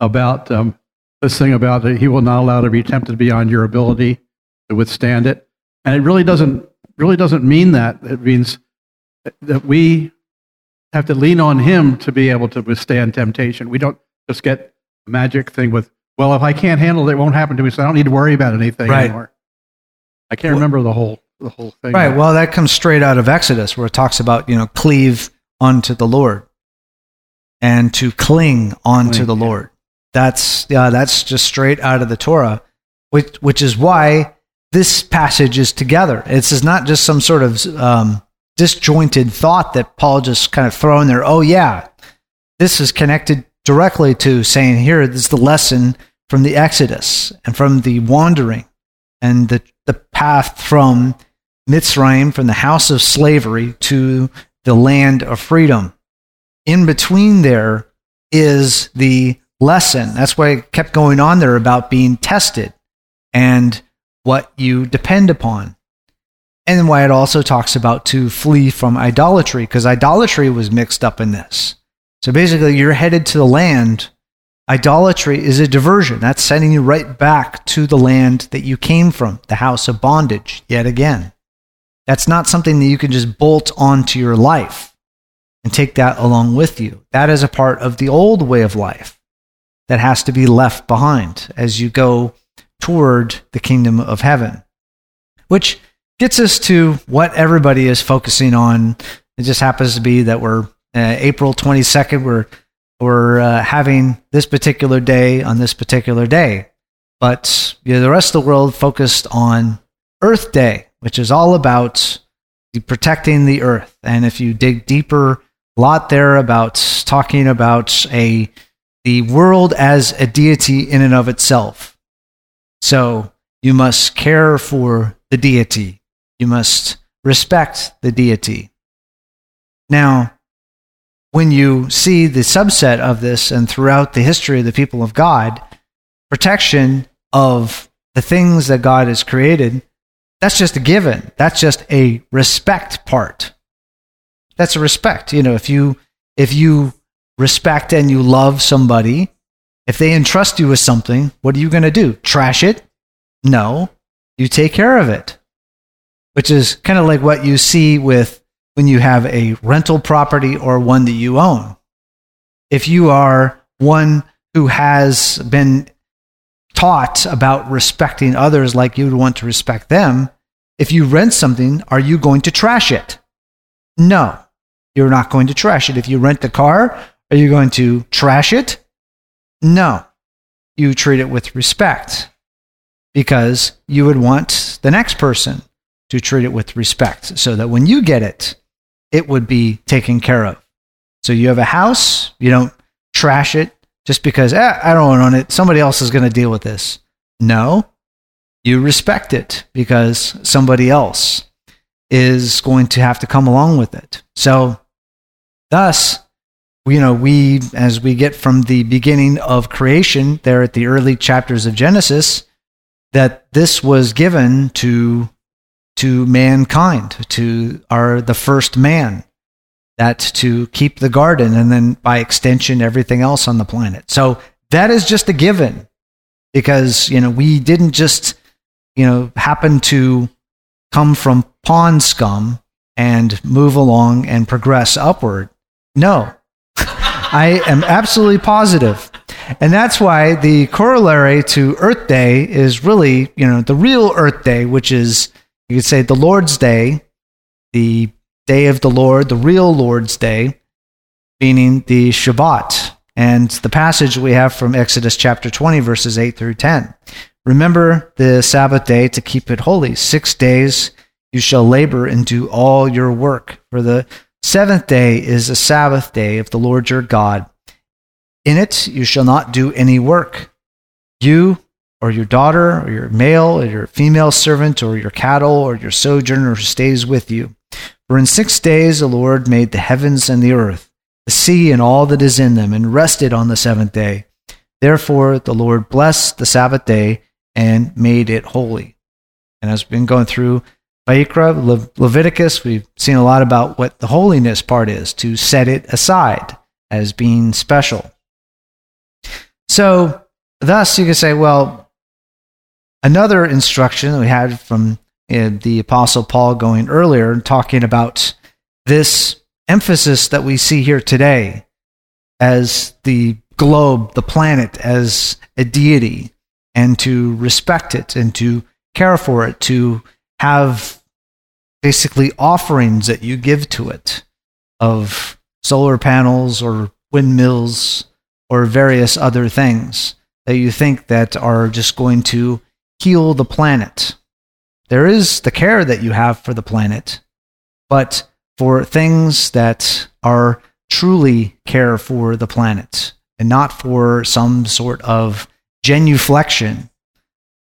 Speaker 4: about um, this thing about that he will not allow to be tempted beyond your ability to withstand it. And it really doesn't really doesn't mean that. It means that we have to lean on him to be able to withstand temptation. We don't just get a magic thing with well, if I can't handle it, it won't happen to me, so I don't need to worry about anything right. anymore. I can't remember the whole the whole thing.
Speaker 1: Right. Well, that comes straight out of Exodus, where it talks about you know cleave unto the Lord and to cling onto cling, the. Lord. That's yeah, that's just straight out of the Torah, which which is why this passage is together. This is not just some sort of um, disjointed thought that Paul just kind of throw in there. Oh yeah, this is connected directly to saying here is the lesson from the Exodus and from the wandering and the, the path from Mitzrayim, from the house of slavery to the land of freedom. In between there is the lesson. That's why it kept going on there about being tested and what you depend upon. And why it also talks about to flee from idolatry, because idolatry was mixed up in this. So basically, you're headed to the land. Idolatry is a diversion. That's sending you right back to the land that you came from, the house of bondage, yet again. That's not something that you can just bolt onto your life and take that along with you. That is a part of the old way of life that has to be left behind as you go toward the kingdom of heaven. Which gets us to what everybody is focusing on. It just happens to be that we're uh, April 22nd, we're, we're uh, having this particular day on this particular day. But you know, the rest of the world focused on Earth Day, which is all about protecting the earth. And if you dig deeper, a lot there about talking about a the world as a deity in and of itself. So you must care for the deity. You must respect the deity. Now, when you see the subset of this and throughout the history of the people of God, protection of the things that God has created that's just a given. That's just a respect part. That's a respect. You know, if you if you respect and you love somebody, if they entrust you with something, what are you going to do? Trash it? No. You take care of it. Which is kind of like what you see with when you have a rental property or one that you own. If you are one who has been taught about respecting others like you would want to respect them, if you rent something, are you going to trash it? No, you're not going to trash it. If you rent the car, are you going to trash it? No, you treat it with respect because you would want the next person to treat it with respect so that when you get it, it would be taken care of. So you have a house, you don't trash it just because eh, I don't own it. Somebody else is going to deal with this. No, you respect it because somebody else is going to have to come along with it. So, thus, you know, we, as we get from the beginning of creation there at the early chapters of Genesis, that this was given to, to mankind, to our, the first man that to keep the garden and then by extension everything else on the planet. So that is just a given because you know we didn't just you know happen to come from pond scum and move along and progress upward. No. I am absolutely positive. And that's why the corollary to Earth Day is really, you know, the real Earth Day, which is, you could say, the Lord's Day, the day of the Lord, the real Lord's Day, meaning the Shabbat. And the passage we have from Exodus chapter 20, verses 8 through 10. Remember the Sabbath day to keep it holy. Six days you shall labor and do all your work. For the seventh day is a Sabbath day of the Lord your God. In it you shall not do any work. You or your daughter or your male or your female servant or your cattle or your sojourner who stays with you for in six days the Lord made the heavens and the earth, the sea and all that is in them, and rested on the seventh day. Therefore the Lord blessed the Sabbath day and made it holy. And as we've been going through Vayikra, Le- Leviticus, we've seen a lot about what the holiness part is, to set it aside as being special. So, thus, you could say, well, another instruction that we had from the Apostle Paul going earlier and talking about this emphasis that we see here today as the globe, the planet, as a deity, and to respect it and to care for it, to have basically offerings that you give to it of solar panels or windmills or various other things that you think that are just going to heal the planet. There is the care that you have for the planet, but for things that are truly care for the planet and not for some sort of genuflection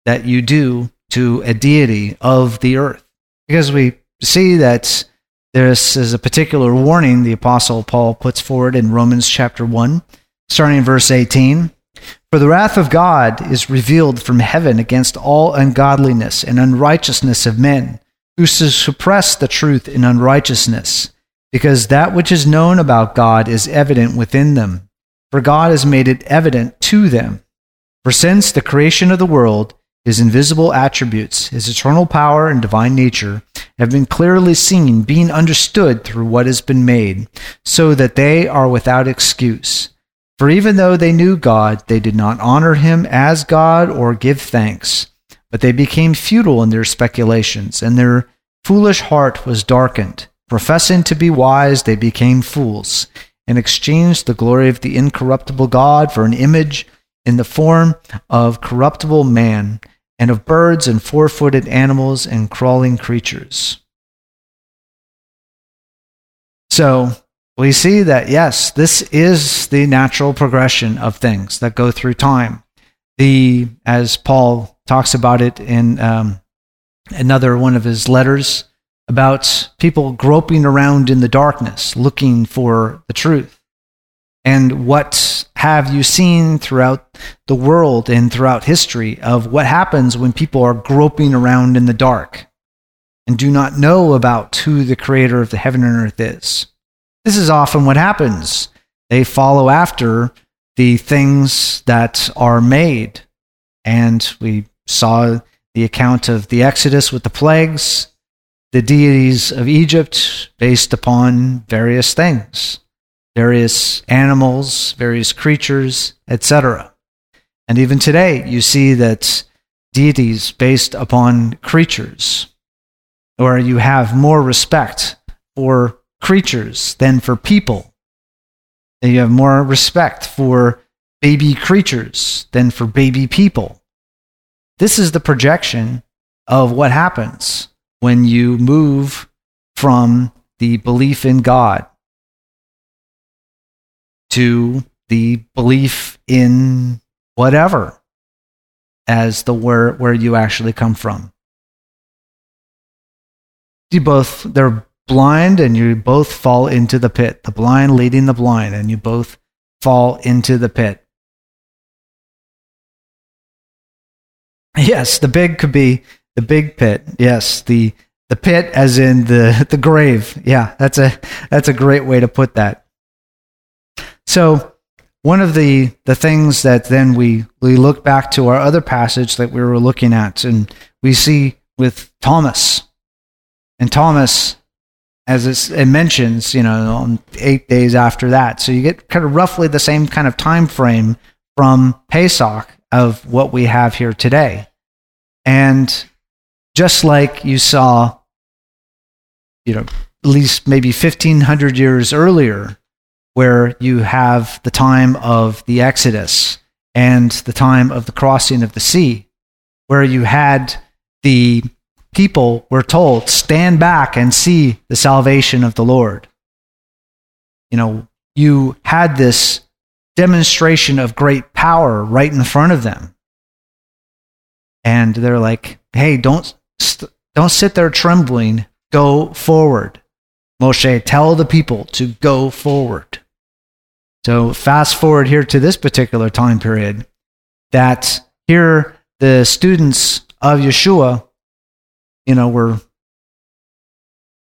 Speaker 1: that you do to a deity of the earth. Because we see that this is a particular warning the Apostle Paul puts forward in Romans chapter 1, starting in verse 18. For the wrath of God is revealed from heaven against all ungodliness and unrighteousness of men, who suppress the truth in unrighteousness, because that which is known about God is evident within them, for God has made it evident to them. For since the creation of the world, his invisible attributes, his eternal power and divine nature, have been clearly seen, being understood through what has been made, so that they are without excuse. For even though they knew God, they did not honor him as God or give thanks, but they became futile in their speculations, and their foolish heart was darkened. Professing to be wise, they became fools, and exchanged the glory of the incorruptible God for an image in the form of corruptible man, and of birds and four footed animals and crawling creatures. So we see that, yes, this is the natural progression of things that go through time. The, as Paul talks about it in um, another one of his letters, about people groping around in the darkness looking for the truth. And what have you seen throughout the world and throughout history of what happens when people are groping around in the dark and do not know about who the creator of the heaven and earth is? This is often what happens. They follow after the things that are made. And we saw the account of the Exodus with the plagues, the deities of Egypt based upon various things various animals, various creatures, etc. And even today, you see that deities based upon creatures, or you have more respect for creatures than for people. And you have more respect for baby creatures than for baby people. This is the projection of what happens when you move from the belief in God to the belief in whatever as the where where you actually come from. You both they're blind and you both fall into the pit. The blind leading the blind and you both fall into the pit. Yes, the big could be the big pit. Yes, the the pit as in the the grave. Yeah, that's a that's a great way to put that. So one of the, the things that then we, we look back to our other passage that we were looking at, and we see with Thomas. And Thomas, as it mentions, you know, eight days after that. So you get kind of roughly the same kind of time frame from Pesach of what we have here today. And just like you saw, you know, at least maybe 1500 years earlier, where you have the time of the Exodus and the time of the crossing of the sea, where you had the people were told, stand back and see the salvation of the Lord. You know, you had this demonstration of great power right in front of them. And they're like, hey, don't, st- don't sit there trembling, go forward. Moshe, tell the people to go forward. So fast forward here to this particular time period, that here the students of Yeshua, you know, were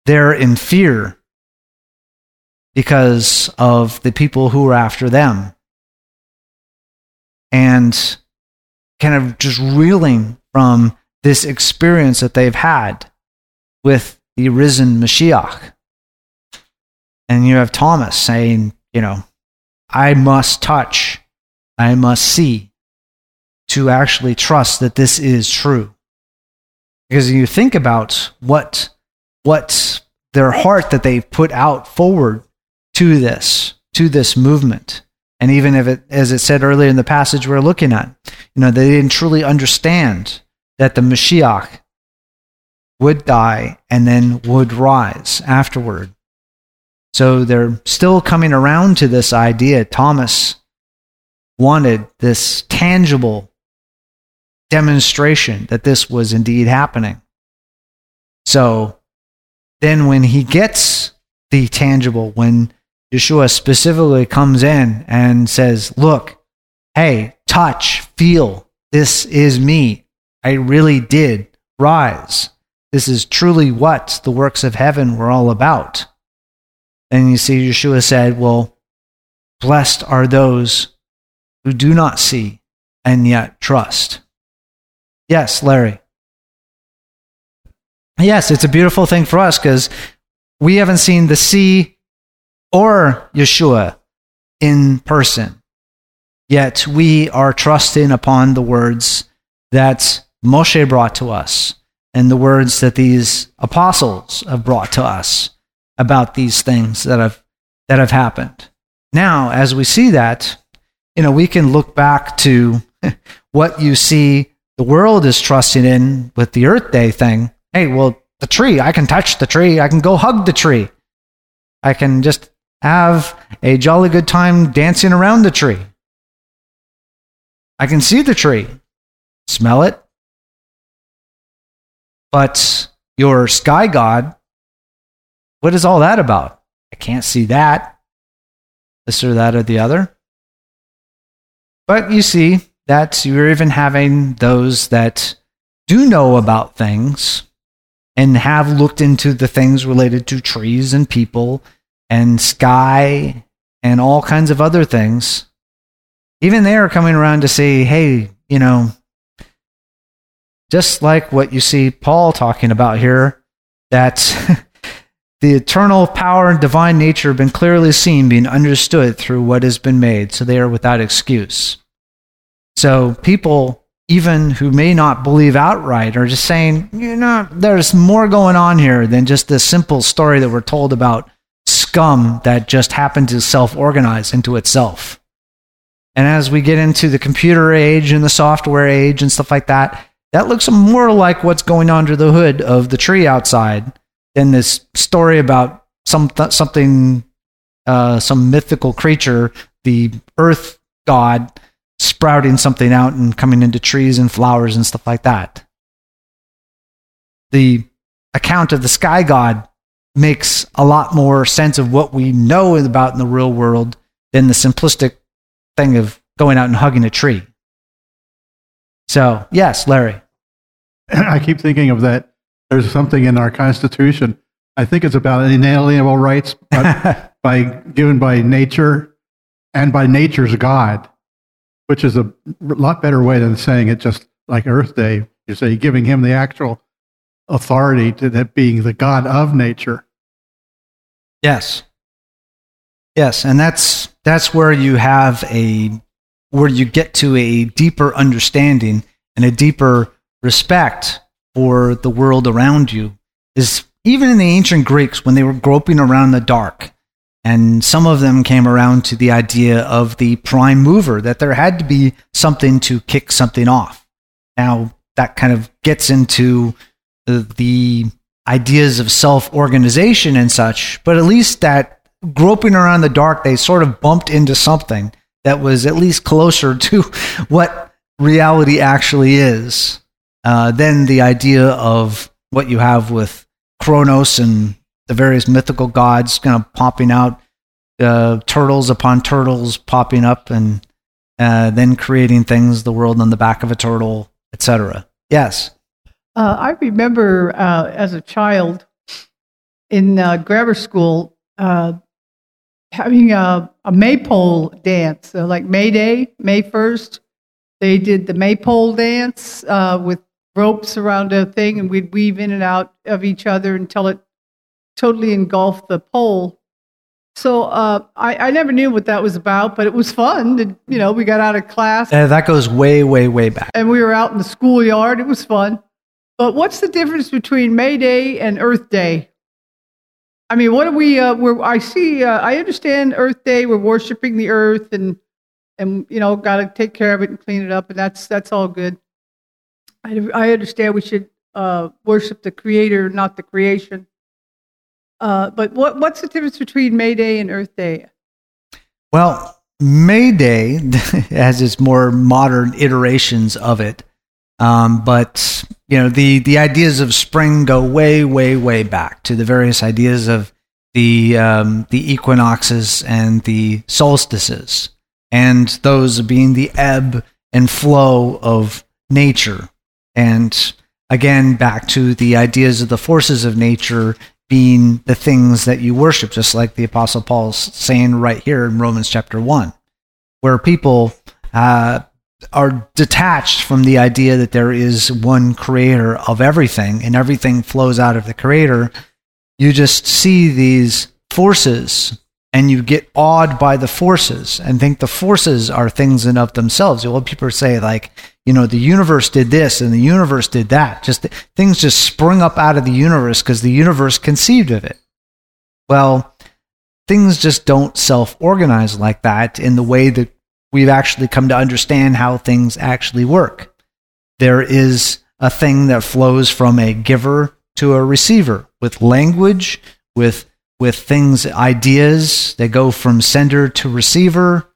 Speaker 1: there in fear because of the people who were after them. And kind of just reeling from this experience that they've had with the risen Mashiach. And you have Thomas saying, you know, I must touch, I must see to actually trust that this is true. Because you think about what, what their heart that they've put out forward to this, to this movement. And even if it, as it said earlier in the passage we're looking at, you know, they didn't truly understand that the Mashiach would die and then would rise afterward. So they're still coming around to this idea. Thomas wanted this tangible demonstration that this was indeed happening. So then when he gets the tangible, when Yeshua specifically comes in and says, Look, hey, touch, feel, this is me. I really did rise. This is truly what the works of heaven were all about. And you see, Yeshua said, Well, blessed are those who do not see and yet trust. Yes, Larry. Yes, it's a beautiful thing for us because we haven't seen the sea or Yeshua in person. Yet we are trusting upon the words that Moshe brought to us and the words that these apostles have brought to us about these things that have, that have happened. Now, as we see that, you know, we can look back to what you see the world is trusting in with the Earth Day thing. Hey, well, the tree, I can touch the tree, I can go hug the tree. I can just have a jolly good time dancing around the tree. I can see the tree, smell it. But your sky god, what is all that about? I can't see that. This or that or the other. But you see that you're even having those that do know about things and have looked into the things related to trees and people and sky and all kinds of other things. Even they are coming around to say, hey, you know, just like what you see Paul talking about here, that the eternal power and divine nature have been clearly seen, being understood through what has been made, so they are without excuse. So people, even who may not believe outright, are just saying, you know, there's more going on here than just this simple story that we're told about scum that just happened to self organize into itself. And as we get into the computer age and the software age and stuff like that, that looks more like what's going on under the hood of the tree outside than this story about some something, uh, some mythical creature, the earth god, sprouting something out and coming into trees and flowers and stuff like that. The account of the sky god makes a lot more sense of what we know about in the real world than the simplistic thing of going out and hugging a tree. So, yes, Larry.
Speaker 4: I keep thinking of that. There's something in our Constitution. I think it's about inalienable rights by given by nature and by nature's God, which is a lot better way than saying it just like Earth Day. You say giving him the actual authority to that being the God of nature.
Speaker 1: Yes. Yes, and that's that's where you have a where you get to a deeper understanding and a deeper respect for the world around you is even in the ancient Greeks when they were groping around in the dark and some of them came around to the idea of the prime mover that there had to be something to kick something off. Now that kind of gets into the, ideas of self organization and such, but at least that groping around the dark, they sort of bumped into something that was at least closer to what reality actually is uh, than the idea of what you have with Kronos and the various mythical gods kind of popping out, uh, turtles upon turtles popping up, and uh, then creating things, the world on the back of a turtle, etc. Yes.
Speaker 7: Uh, I remember uh, as a child in grammar school having a, a maypole dance, like May Day, May 1st. They did the maypole dance uh, with ropes around a thing, and we'd weave in and out of each other until it totally engulfed the pole. So I, I never knew what that was about, but it was fun. And, you know, we got out of class.
Speaker 1: that goes way, way, way back.
Speaker 7: And we were out in the schoolyard. It was fun. But what's the difference between May Day and Earth Day? I mean, what do we? Uh, we're, I see. Uh, I understand Earth Day. We're worshiping the earth, and and you know, got to take care of it and clean it up, and that's that's all good. I, I understand we should uh, worship the Creator, not the creation. Uh, but what what's the difference between May Day and Earth Day?
Speaker 1: Well, May Day has its more modern iterations of it. Um, but you know the the ideas of spring go way way way back to the various ideas of the um, the equinoxes and the solstices, and those being the ebb and flow of nature, and again back to the ideas of the forces of nature being the things that you worship, just like the Apostle Paul's saying right here in Romans chapter one, where people uh, are detached from the idea that there is one creator of everything and everything flows out of the creator, you just see these forces and you get awed by the forces and think the forces are things in of themselves. Well, people say like, you know, the universe did this and the universe did that. Just things just spring up out of the universe because the universe conceived of it. Well, things just don't self-organize like that in the way that we've actually come to understand how things actually work. There is a thing that flows from a giver to a receiver with language, with with things, ideas that go from sender to receiver,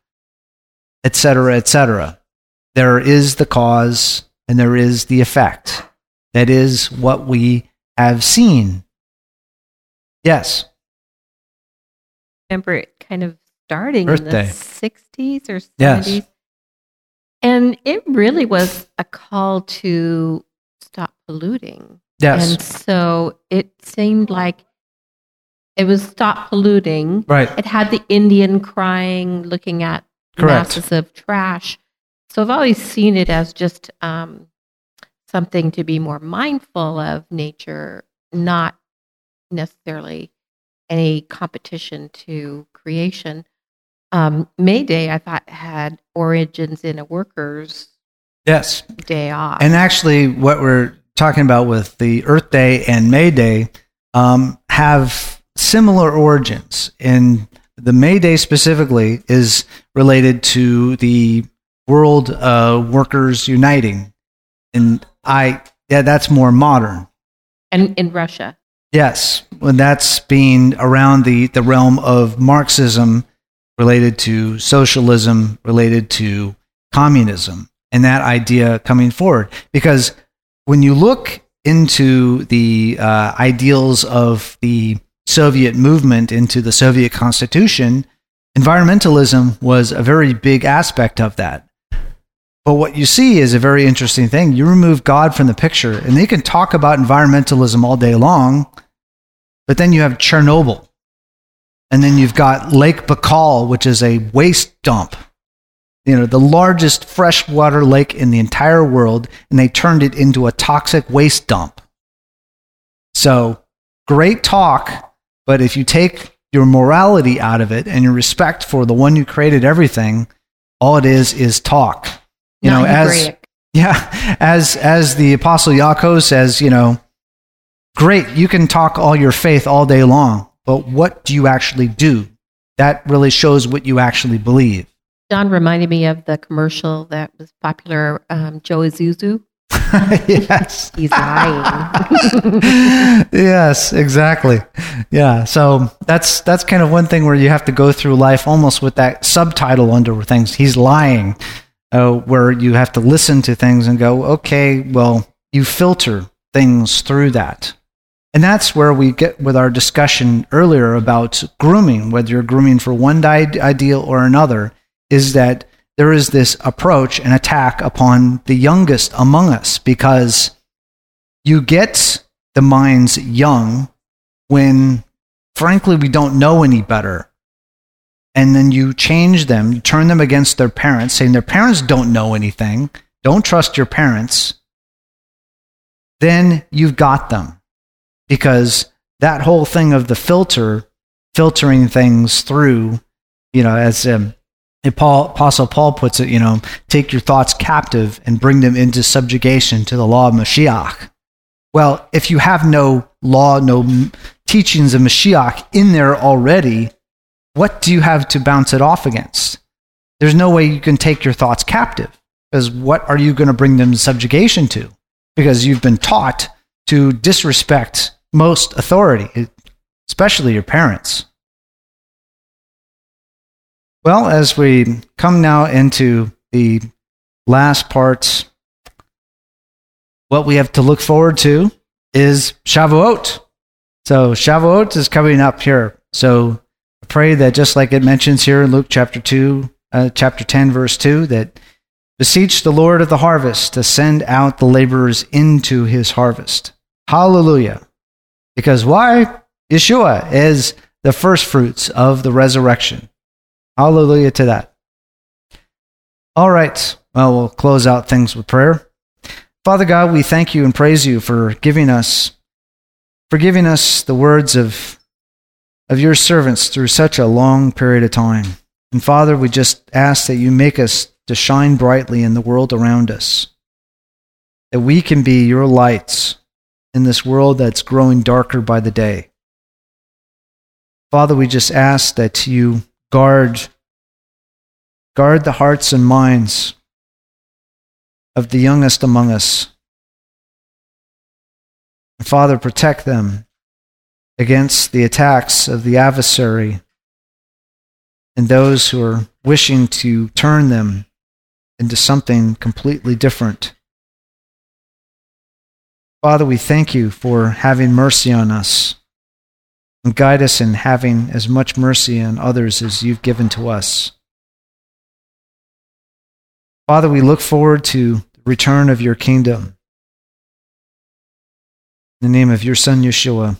Speaker 1: etc., etc. There is the cause and there is the effect. That is what we have seen. Yes.
Speaker 8: I Remember it kind of starting in the
Speaker 1: Day.
Speaker 8: 60s or 70s.
Speaker 1: Yes.
Speaker 8: And it really was a call to stop polluting.
Speaker 1: Yes.
Speaker 8: And so it seemed like it was stop polluting.
Speaker 1: Right.
Speaker 8: It had the Indian crying, looking at
Speaker 1: Correct.
Speaker 8: masses of trash. So I've always seen it as just um, something to be more mindful of nature, not necessarily any competition to creation. Um, May Day, I thought, had origins in a workers'
Speaker 1: Yes.
Speaker 8: day off.
Speaker 1: And actually, what we're talking about with the Earth Day and May Day um, have similar origins. And the May Day specifically is related to the World uh, Workers Uniting. And I, yeah, that's more modern.
Speaker 8: and in Russia.
Speaker 1: Yes, when that's being around the, the realm of Marxism related to socialism, related to communism, and that idea coming forward. Because when you look into the uh, ideals of the Soviet movement, into the Soviet constitution, environmentalism was a very big aspect of that. But what you see is a very interesting thing. You remove God from the picture, and they can talk about environmentalism all day long, but then you have Chernobyl. And then you've got Lake Baikal, which is a waste dump. You know, the largest freshwater lake in the entire world, and they turned it into a toxic waste dump. So, great talk, but if you take your morality out of it and your respect for the one who created everything, all it is is talk. You
Speaker 8: Not
Speaker 1: know, as yeah, as as the apostle Yaakov says, you know, great, you can talk all your faith all day long, but what do you actually do? That really shows what you actually believe.
Speaker 8: John reminded me of the commercial that was popular, um, Joe Isuzu.
Speaker 1: yes.
Speaker 8: He's lying.
Speaker 1: yes, exactly. Yeah. So that's that's kind of one thing where you have to go through life almost with that subtitle under things. He's lying, uh, where you have to listen to things and go, okay, well, you filter things through that. And that's where we get with our discussion earlier about grooming, whether you're grooming for one ideal or another, is that there is this approach and attack upon the youngest among us because you get the minds young when, frankly, we don't know any better. And then you change them, you turn them against their parents, saying their parents don't know anything, don't trust your parents. Then you've got them because that whole thing of the filter, filtering things through, you know, as um, Paul, Apostle Paul puts it, you know, take your thoughts captive and bring them into subjugation to the law of Mashiach. Well, if you have no law, no teachings of Mashiach in there already, what do you have to bounce it off against? There's no way you can take your thoughts captive because what are you going to bring them subjugation to? Because you've been taught to disrespect most authority, especially your parents. Well, as we come now into the last parts, what we have to look forward to is Shavuot. So Shavuot is coming up here. So pray that just like it mentions here in Luke chapter 2, uh, chapter 10, verse 2, that beseech the Lord of the harvest to send out the laborers into his harvest. Hallelujah. Because why? Yeshua is the first fruits of the resurrection. Hallelujah to that. All right. Well, we'll close out things with prayer. Father God, we thank you and praise you for giving us for giving us the words of of your servants through such a long period of time. And Father, we just ask that you make us to shine brightly in the world around us. That we can be your lights in this world that's growing darker by the day. Father, we just ask that you guard guard the hearts and minds of the youngest among us. And Father, protect them against the attacks of the adversary and those who are wishing to turn them into something completely different. Father, we thank you for having mercy on us and guide us in having as much mercy on others as you've given to us. Father, we look forward to the return of your kingdom. In the name of your Son, Yeshua.